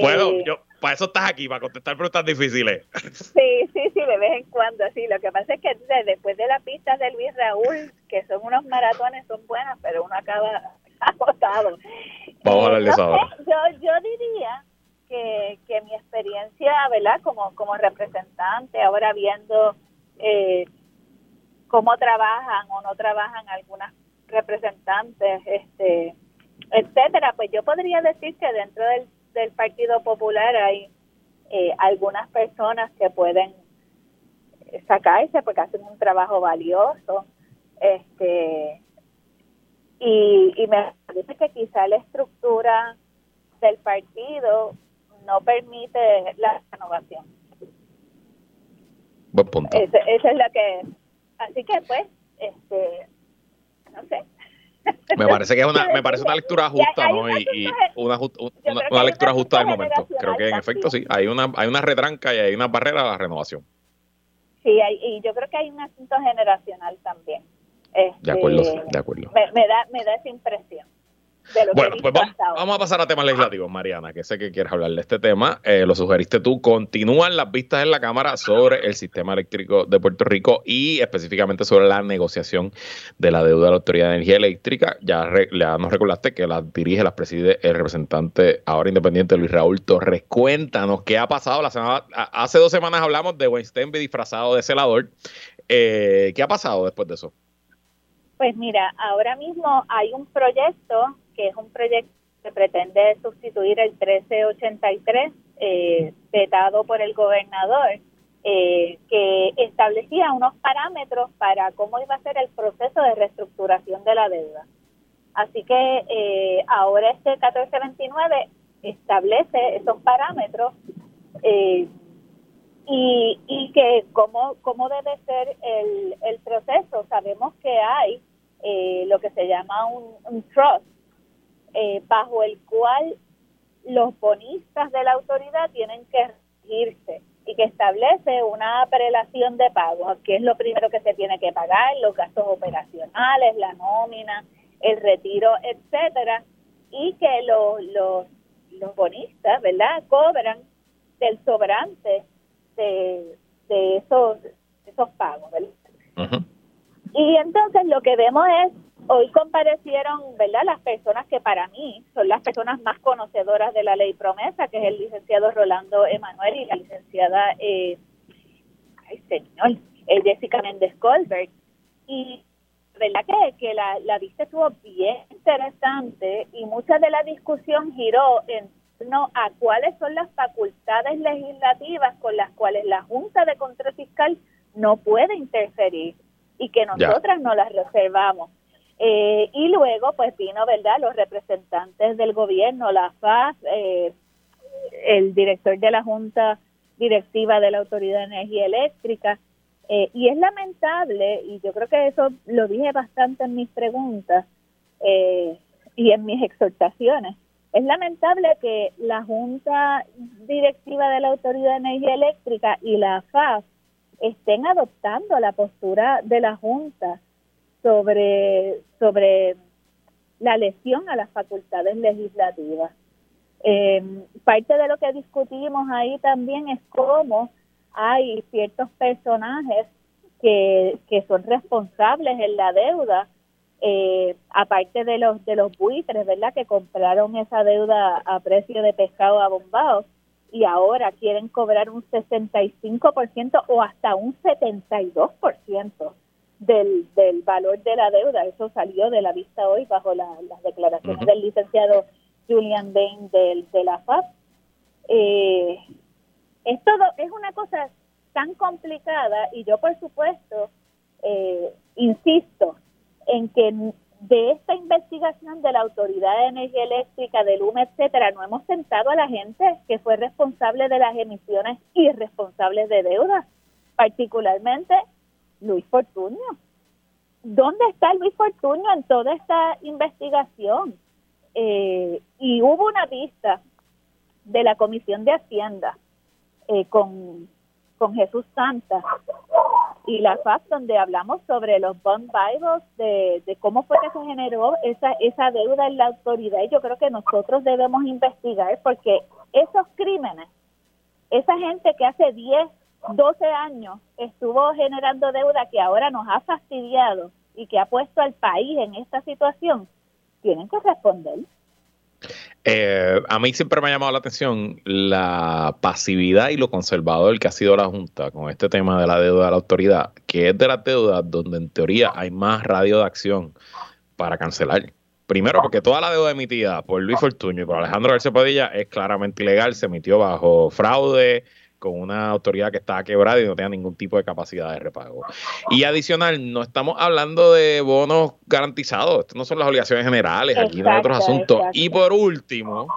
bueno, eh, yo, para eso estás aquí, para contestar preguntas difíciles. Sí, sí, sí, de vez en cuando, sí. Lo que pasa es que después de las pistas de Luis Raúl, que son unos maratones, son buenas, pero uno acaba agotado. Vamos a hablar de eso Yo, yo diría que, que mi experiencia, ¿verdad? Como, como representante, ahora viendo eh, cómo trabajan o no trabajan algunas representantes, este etcétera, pues yo podría decir que dentro del del Partido Popular hay eh, algunas personas que pueden sacarse porque hacen un trabajo valioso este y, y me parece que quizá la estructura del partido no permite la renovación. Buen punto. Esa, esa es la que así que pues este no sé me parece que es una, me parece una lectura justa, ¿no? Y, una, una, lectura justa del momento. Creo que en efecto sí, hay una, hay una retranca y hay una barrera a la renovación. Sí, hay, y yo creo que hay un asunto generacional también. de acuerdo, este, de acuerdo. me, da, me da esa impresión bueno, pues vamos, a pasar a temas legislativos, Mariana, que sé que quieres hablar de este tema. Eh, lo sugeriste tú. Continúan las vistas en la Cámara sobre el sistema eléctrico de Puerto Rico y específicamente sobre la negociación de la deuda de la Autoridad de Energía Eléctrica. Ya, nos recordaste que la dirige, las preside el representante ahora independiente Luis Raúl Torres. Cuéntanos qué ha pasado. La semana, hace dos semanas hablamos de Weinstein disfrazado de celador. Eh, ¿Qué ha pasado después de eso? Pues mira, ahora mismo hay un proyecto que es un proyecto que pretende sustituir el 1383 eh, vetado por el gobernador, eh, que establecía unos parámetros para cómo iba a ser el proceso de reestructuración de la deuda. Así que eh, ahora este 1429 establece esos parámetros eh, y, que cómo, cómo debe ser el, el proceso. Sabemos que hay lo que se llama un trust, eh, bajo el cual los bonistas de la autoridad tienen que regirse y que establece una prelación de pago, que es lo primero que se tiene que pagar, los gastos operacionales, la nómina, el retiro, etcétera, y que los, los, los bonistas, ¿verdad?, cobran del sobrante de, de esos, esos pagos, ¿verdad? Y entonces lo que vemos es Hoy comparecieron, ¿verdad?, las personas que para mí son las personas más conocedoras de la ley promesa, que es el licenciado Rolando Emanuel y la licenciada, eh, ay señor, eh, Jessica Méndez Colbert. Y verdad que, que la, la vista estuvo bien interesante y mucha de la discusión giró en torno a cuáles son las facultades legislativas con las cuales la Junta de Control Fiscal no puede interferir y que nosotras no las reservamos. Eh, y luego, pues vino, ¿verdad?, los representantes del gobierno, la FAS, eh, el director de la Junta Directiva de la Autoridad de Energía Eléctrica. Eh, y es lamentable, y yo creo que eso lo dije bastante en mis preguntas y en mis exhortaciones, es lamentable que la Junta Directiva de la Autoridad de Energía Eléctrica y la FAS estén adoptando la postura de la Junta sobre, sobre la lesión a las facultades legislativas. Eh, parte de lo que discutimos ahí también es cómo hay ciertos personajes que, que son responsables en la deuda, eh, aparte de los de los buitres, ¿verdad? Que compraron esa deuda a precio de pescado abombado y ahora quieren cobrar un 65% o hasta un 72% del, del valor de la deuda. Eso salió de la vista hoy bajo las declaraciones del licenciado Julian Bain del, de la FAP. Eh, es todo, es una cosa tan complicada y yo por supuesto eh, insisto en que de esta investigación de la Autoridad de Energía Eléctrica, del UME, etcétera, no hemos sentado a la gente que fue responsable de las emisiones irresponsables de deuda, particularmente Luis Fortunio. ¿Dónde está Luis Fortunio en toda esta investigación? Eh, y hubo una vista de la Comisión de Hacienda eh, con, con Jesús Santa y la FAP donde hablamos sobre los bond bibles, de, de, cómo fue que se generó esa, esa deuda en la autoridad y yo creo que nosotros debemos investigar porque esos crímenes, esa gente que hace 10, 12 años estuvo generando deuda que ahora nos ha fastidiado y que ha puesto al país en esta situación, tienen que responder. Eh, a mí siempre me ha llamado la atención la pasividad y lo conservador que ha sido la Junta con este tema de la deuda de la autoridad, que es de las deudas donde en teoría hay más radio de acción para cancelar. Primero, porque toda la deuda emitida por Luis Fortuño y por Alejandro García Padilla es claramente ilegal, se emitió bajo fraude, con una autoridad que estaba quebrada y no tenía ningún tipo de capacidad de repago. Y adicional, no estamos hablando de bonos garantizados, Estas no son las obligaciones generales, aquí no hay otros asuntos. Y por último,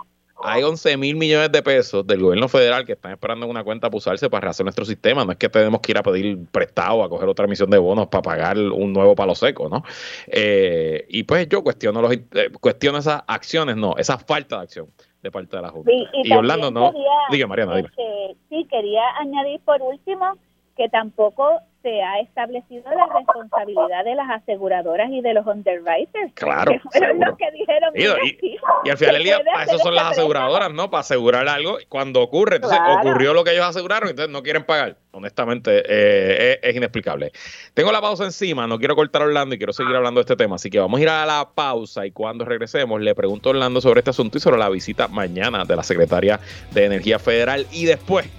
hay 11 mil millones de pesos del gobierno federal que están esperando en una cuenta para usarse para rehacer nuestro sistema. No es que tenemos que ir a pedir prestado a coger otra emisión de bonos para pagar un nuevo palo seco, ¿no? Eh, y pues yo cuestiono, los, eh, cuestiono esas acciones, no, esa falta de acción de parte de la Junta. y, Orlando no. diga, Mariana. Este, sí, quería añadir por último que tampoco se ha establecido la responsabilidad de las aseguradoras y de los underwriters. Claro. Que dijeron. Y, al final del día, eso son las aseguradoras, ¿no? Para asegurar algo. Cuando ocurre, entonces ocurrió lo que ellos aseguraron, entonces no quieren pagar. Honestamente, eh, es, inexplicable. Tengo la pausa encima, no quiero cortar a Orlando y quiero seguir hablando de este tema. Así que vamos a ir a la pausa y cuando regresemos, le pregunto a Orlando sobre este asunto y sobre la visita mañana de la secretaria de Energía Federal. Y después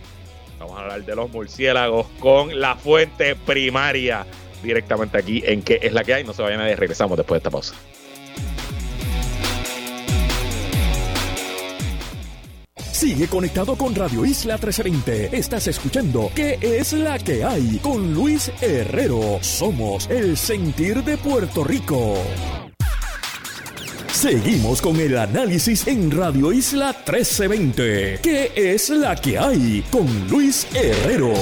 Vamos a hablar de los murciélagos con la fuente primaria directamente aquí en qué es la que hay. No se vayan nadie, regresamos después de esta pausa. Sigue conectado con Radio Isla 1320. Estás escuchando ¿Qué es la que hay? Con Luis Herrero. Somos el sentir de Puerto Rico. Seguimos con el análisis en Radio Isla 1320. ¿Qué es la que hay? Con Luis Herrero.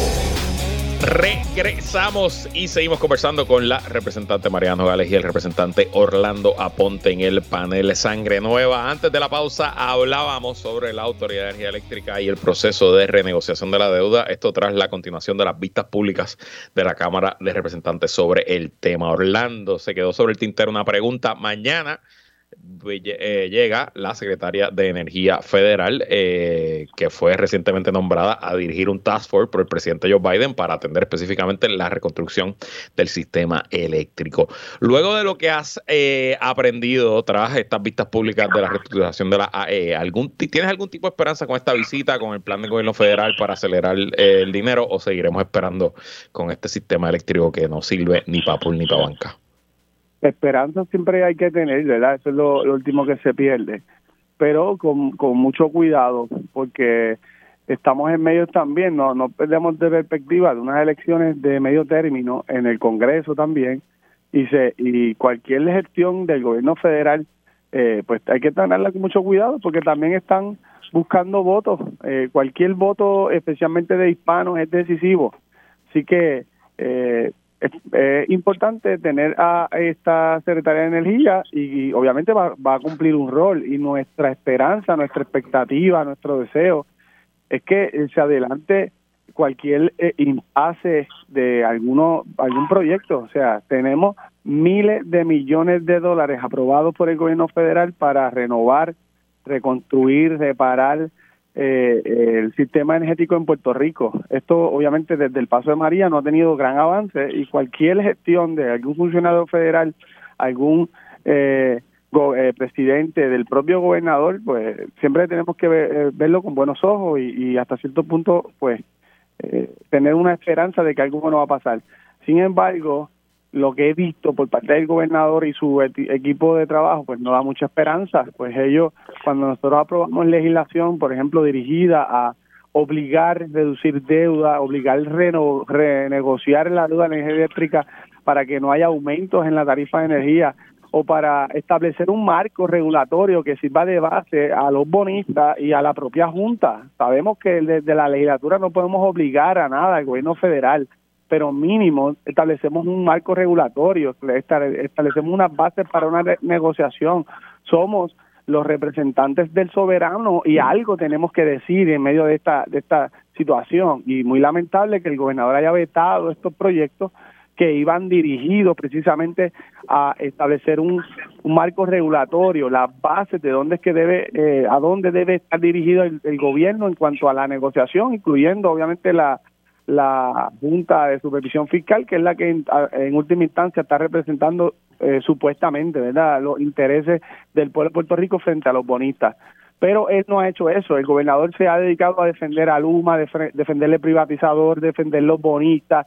Regresamos y seguimos conversando con la representante Mariano Gales y el representante Orlando Aponte en el panel Sangre Nueva. Antes de la pausa hablábamos sobre la Autoridad de Energía Eléctrica y el proceso de renegociación de la deuda. Esto tras la continuación de las vistas públicas de la Cámara de Representantes sobre el tema. Orlando se quedó sobre el tintero una pregunta. Mañana llega la secretaria de Energía Federal, eh, que fue recientemente nombrada a dirigir un task force por el presidente Joe Biden para atender específicamente la reconstrucción del sistema eléctrico. Luego de lo que has eh, aprendido tras estas vistas públicas de la reestructuración de la AE, ¿algún, ¿tienes algún tipo de esperanza con esta visita, con el plan del gobierno federal para acelerar el dinero o seguiremos esperando con este sistema eléctrico que no sirve ni para pool ni para banca? Esperanza siempre hay que tener, ¿verdad? Eso es lo, último que se pierde, pero con, con mucho cuidado, porque estamos en medio también, no, no perdemos de perspectiva de unas elecciones de medio término en el Congreso también, y, se, y cualquier gestión del gobierno federal, eh, pues hay que tenerla con mucho cuidado, porque también están buscando votos, eh, cualquier voto, especialmente de hispanos, es decisivo. Así que eh, es, importante tener a esta secretaria de Energía y, obviamente va, va, a cumplir un rol y nuestra esperanza, nuestra expectativa, nuestro deseo es que se adelante cualquier eh, impasse de alguno, algún proyecto. O sea, tenemos miles de millones de dólares aprobados por el gobierno federal para renovar, reconstruir, reparar eh, el sistema energético en Puerto Rico. Esto obviamente desde el paso de María no ha tenido gran avance y cualquier gestión de algún funcionario federal, algún eh, eh, presidente, del propio gobernador, pues siempre tenemos que verlo con buenos ojos y, hasta cierto punto pues tener una esperanza de que algo bueno va a pasar. Sin embargo, lo que he visto por parte del gobernador y su equipo de trabajo, pues no da mucha esperanza. Pues ellos, cuando nosotros aprobamos legislación, por ejemplo, dirigida a obligar reducir deuda, obligar reno, renegociar la deuda eléctrica para que no haya aumentos en la tarifa de energía o para establecer un marco regulatorio que sirva de base a los bonistas y a la propia Junta. Sabemos que desde la legislatura no podemos obligar a nada al gobierno federal pero mínimo establecemos un marco regulatorio, establecemos unas bases para una negociación. Somos los representantes del soberano y algo tenemos que decir en medio de esta de esta situación y muy lamentable que el gobernador haya vetado estos proyectos que iban dirigidos precisamente a establecer un, marco regulatorio, las bases de dónde es que debe, eh, a dónde debe estar dirigido el, gobierno en cuanto a la negociación, incluyendo obviamente la, la Junta de Supervisión Fiscal, que es la que en, última instancia está representando eh, supuestamente ¿verdad? los intereses del pueblo de Puerto Rico frente a los bonistas. Pero él no ha hecho eso. El gobernador se ha dedicado a defender a Luma, defenderle privatizador, defender los bonistas.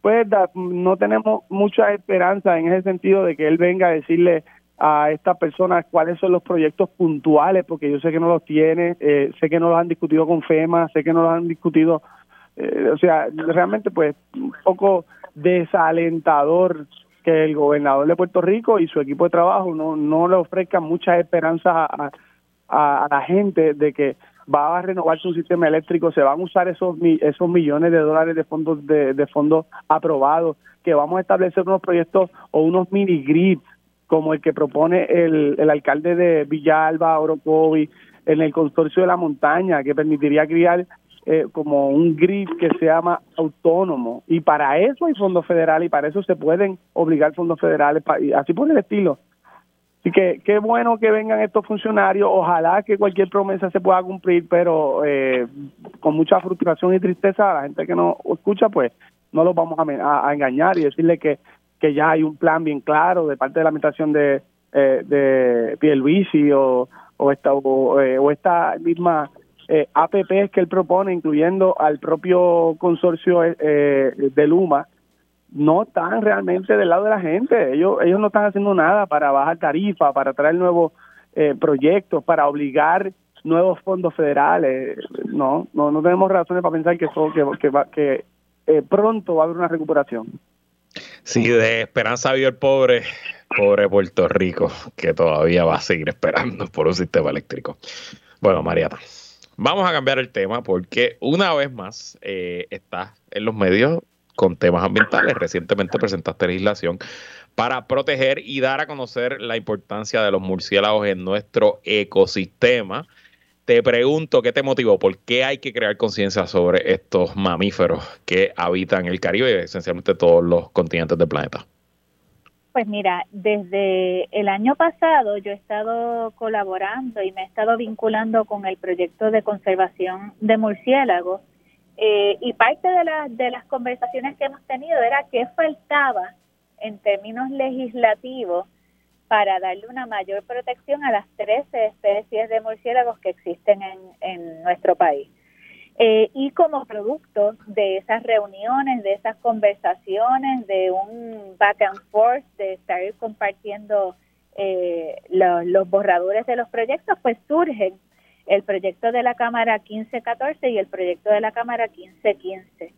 Pues no tenemos mucha esperanza en ese sentido de que él venga a decirle a estas personas cuáles son los proyectos puntuales, porque yo sé que no los tiene, eh, sé que no los han discutido con FEMA, sé que no los han discutido eh, o sea, realmente pues un poco desalentador que el gobernador de Puerto Rico y su equipo de trabajo no, no le ofrezcan muchas esperanzas a, a, la gente de que va a renovar su sistema eléctrico, se van a usar esos esos millones de dólares de fondos de, de fondos aprobados, que vamos a establecer unos proyectos o unos mini grids como el que propone el, el alcalde de Villalba, Orocovi, en el consorcio de la montaña, que permitiría criar eh, como un grid que se llama autónomo y para eso hay fondos federales y para eso se pueden obligar fondos federales y así por el estilo. Así que qué bueno que vengan estos funcionarios, ojalá que cualquier promesa se pueda cumplir, pero eh, con mucha frustración y tristeza a la gente que no escucha, pues no los vamos a, engañar y decirle que, que ya hay un plan bien claro de parte de la administración de, eh, de Pierluisi o, o esta, o, eh, o esta misma eh, APPs que él propone, incluyendo al propio consorcio eh, de Luma, no están realmente del lado de la gente. Ellos, ellos no están haciendo nada para bajar tarifa, para traer nuevos eh, proyectos, para obligar nuevos fondos federales. No, no, no tenemos razones para pensar que, eh, pronto va a haber una recuperación. Sí, de esperanza vive el pobre, pobre Puerto Rico, que todavía va a seguir esperando por un sistema eléctrico. Bueno, Mariana. Vamos a cambiar el tema porque una vez más eh, estás en los medios con temas ambientales. Recientemente presentaste legislación para proteger y dar a conocer la importancia de los murciélagos en nuestro ecosistema. Te pregunto, ¿qué te motivó? ¿Por qué hay que crear conciencia sobre estos mamíferos que habitan el Caribe y esencialmente todos los continentes del planeta? Pues mira, desde el año pasado yo he estado colaborando y me he estado vinculando con el proyecto de conservación de murciélagos eh, y parte de, de las conversaciones que hemos tenido era qué faltaba en términos legislativos para darle una mayor protección a las 13 especies de murciélagos que existen en, en nuestro país. Eh, y como producto de esas reuniones, de esas conversaciones, de un back and forth, de estar compartiendo eh, los borradores de los proyectos, pues surgen el proyecto de la Cámara 1514 y el proyecto de la Cámara 1515,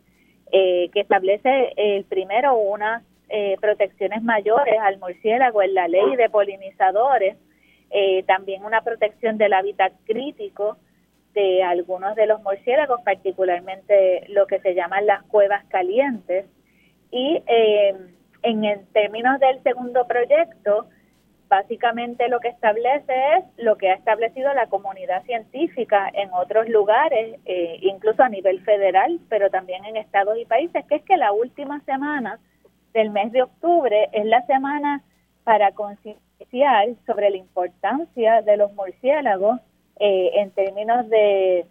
eh, que establece el primero unas eh, protecciones mayores al murciélago en la ley de polinizadores, eh, también una protección del hábitat crítico de algunos de los murciélagos, particularmente lo que se llaman las cuevas calientes. Y eh, en, términos del segundo proyecto, básicamente lo que establece es lo que ha establecido la comunidad científica en otros lugares, eh, incluso a nivel federal, pero también en estados y países, que es que la última semana del mes de octubre es la semana para concienciar sobre la importancia de los murciélagos eh, en términos de,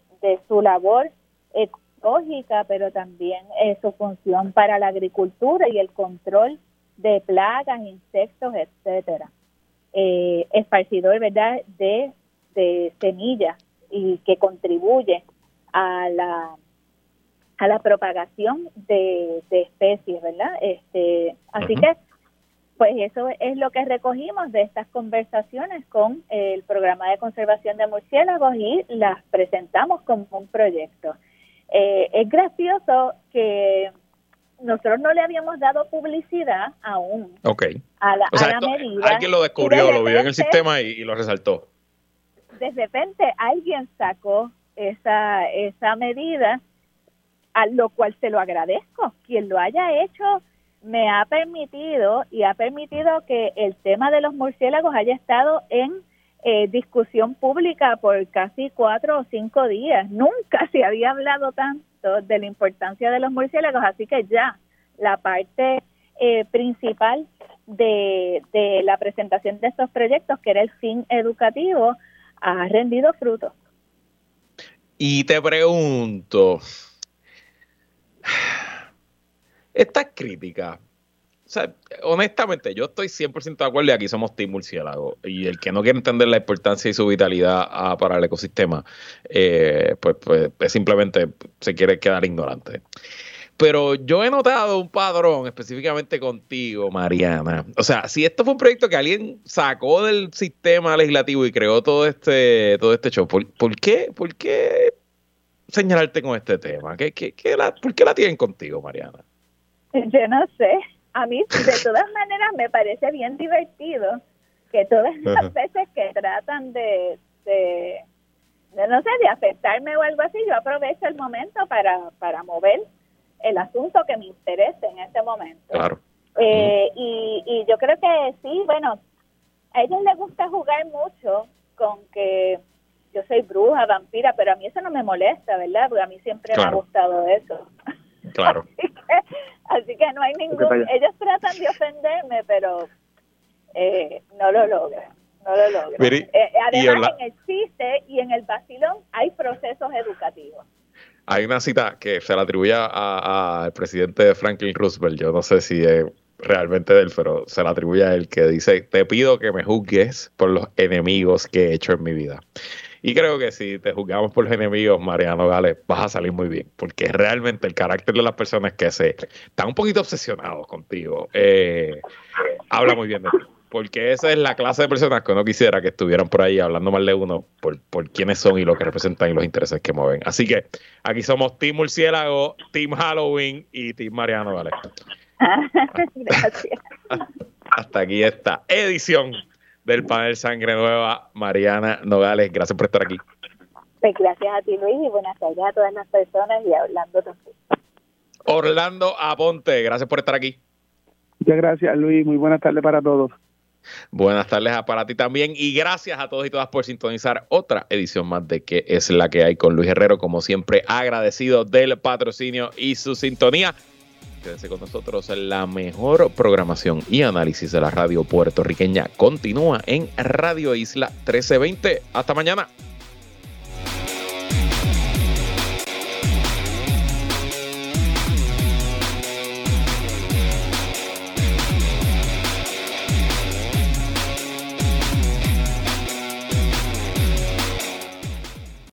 su labor ecológica, pero también eh, su función para la agricultura y el control de plagas, insectos, etcétera. Eh, esparcidor, ¿verdad?, de, de semillas y que contribuye a la a la propagación de, de especies, ¿verdad? Este, así que pues eso es lo que recogimos de estas conversaciones con el programa de conservación de murciélagos y las presentamos como un proyecto. Eh, es gracioso que nosotros no le habíamos dado publicidad aún a la, medida. Alguien lo descubrió, lo vio en el sistema y, y, lo resaltó. De repente alguien sacó esa, esa medida, a lo cual se lo agradezco. Quien lo haya hecho me ha permitido y ha permitido que el tema de los murciélagos haya estado en eh, discusión pública por casi cuatro o cinco días. Nunca se había hablado tanto de la importancia de los murciélagos, así que ya la parte eh, principal de, de la presentación de estos proyectos, que era el fin educativo, ha rendido frutos. Y te pregunto, estas críticas, o sea, honestamente, yo estoy 100% de acuerdo y aquí somos Team Murciélago. Y el que no quiere entender la importancia y su vitalidad para el ecosistema, eh, pues, pues simplemente se quiere quedar ignorante. Pero yo he notado un padrón específicamente contigo, Mariana. O sea, si esto fue un proyecto que alguien sacó del sistema legislativo y creó todo este, todo este show, ¿por, qué, ¿por qué señalarte con este tema? ¿Qué, qué, ¿Por qué la tienen contigo, Mariana? Yo no sé. A mí, de todas maneras, me parece bien divertido que todas las veces que tratan de, de, no sé, de afectarme o algo así, yo aprovecho el momento para, para mover el asunto que me interese en ese momento. Claro. Eh, y, y yo creo que sí, bueno, a ellos les gusta jugar mucho con que yo soy bruja, vampira, pero a mí eso no me molesta, ¿verdad? Porque a mí siempre me ha gustado eso. Claro. así, que, no hay ningún... Ellos tratan de ofenderme, pero eh, no lo logran. No lo logran. Eh, además, en el chiste y en el vacilón hay procesos educativos. Hay una cita que se la atribuye al presidente Franklin Roosevelt. Yo no sé si es realmente de él, pero se la atribuye a él, que dice, te pido que me juzgues por los enemigos que he hecho en mi vida. Y creo que si te juzgamos por los enemigos, Mariano Gales, vas a salir muy bien, porque realmente el carácter de las personas que se están un poquito obsesionados contigo, eh, habla muy bien de ti. Porque esa es la clase de personas que uno quisiera que estuvieran por ahí hablando mal de uno por, por quiénes son y lo que representan y los intereses que mueven. Así que aquí somos Team Murciélago, Team Halloween y Team Mariano Gales. Gracias. Hasta aquí esta edición del panel Sangre Nueva, Mariana Nogales. Gracias por estar aquí. Pues gracias a ti, Luis, y buenas tardes a todas las personas y hablando también. Orlando Aponte, gracias por estar aquí. Muchas gracias, Luis. Muy buenas tardes para todos. Buenas tardes para ti también y gracias a todos y todas por sintonizar otra edición más de que es la que hay con Luis Herrero, como siempre agradecido del patrocinio y su sintonía. Quédense con nosotros. La mejor programación y análisis de la radio puertorriqueña continúa en Radio Isla 1320. Hasta mañana.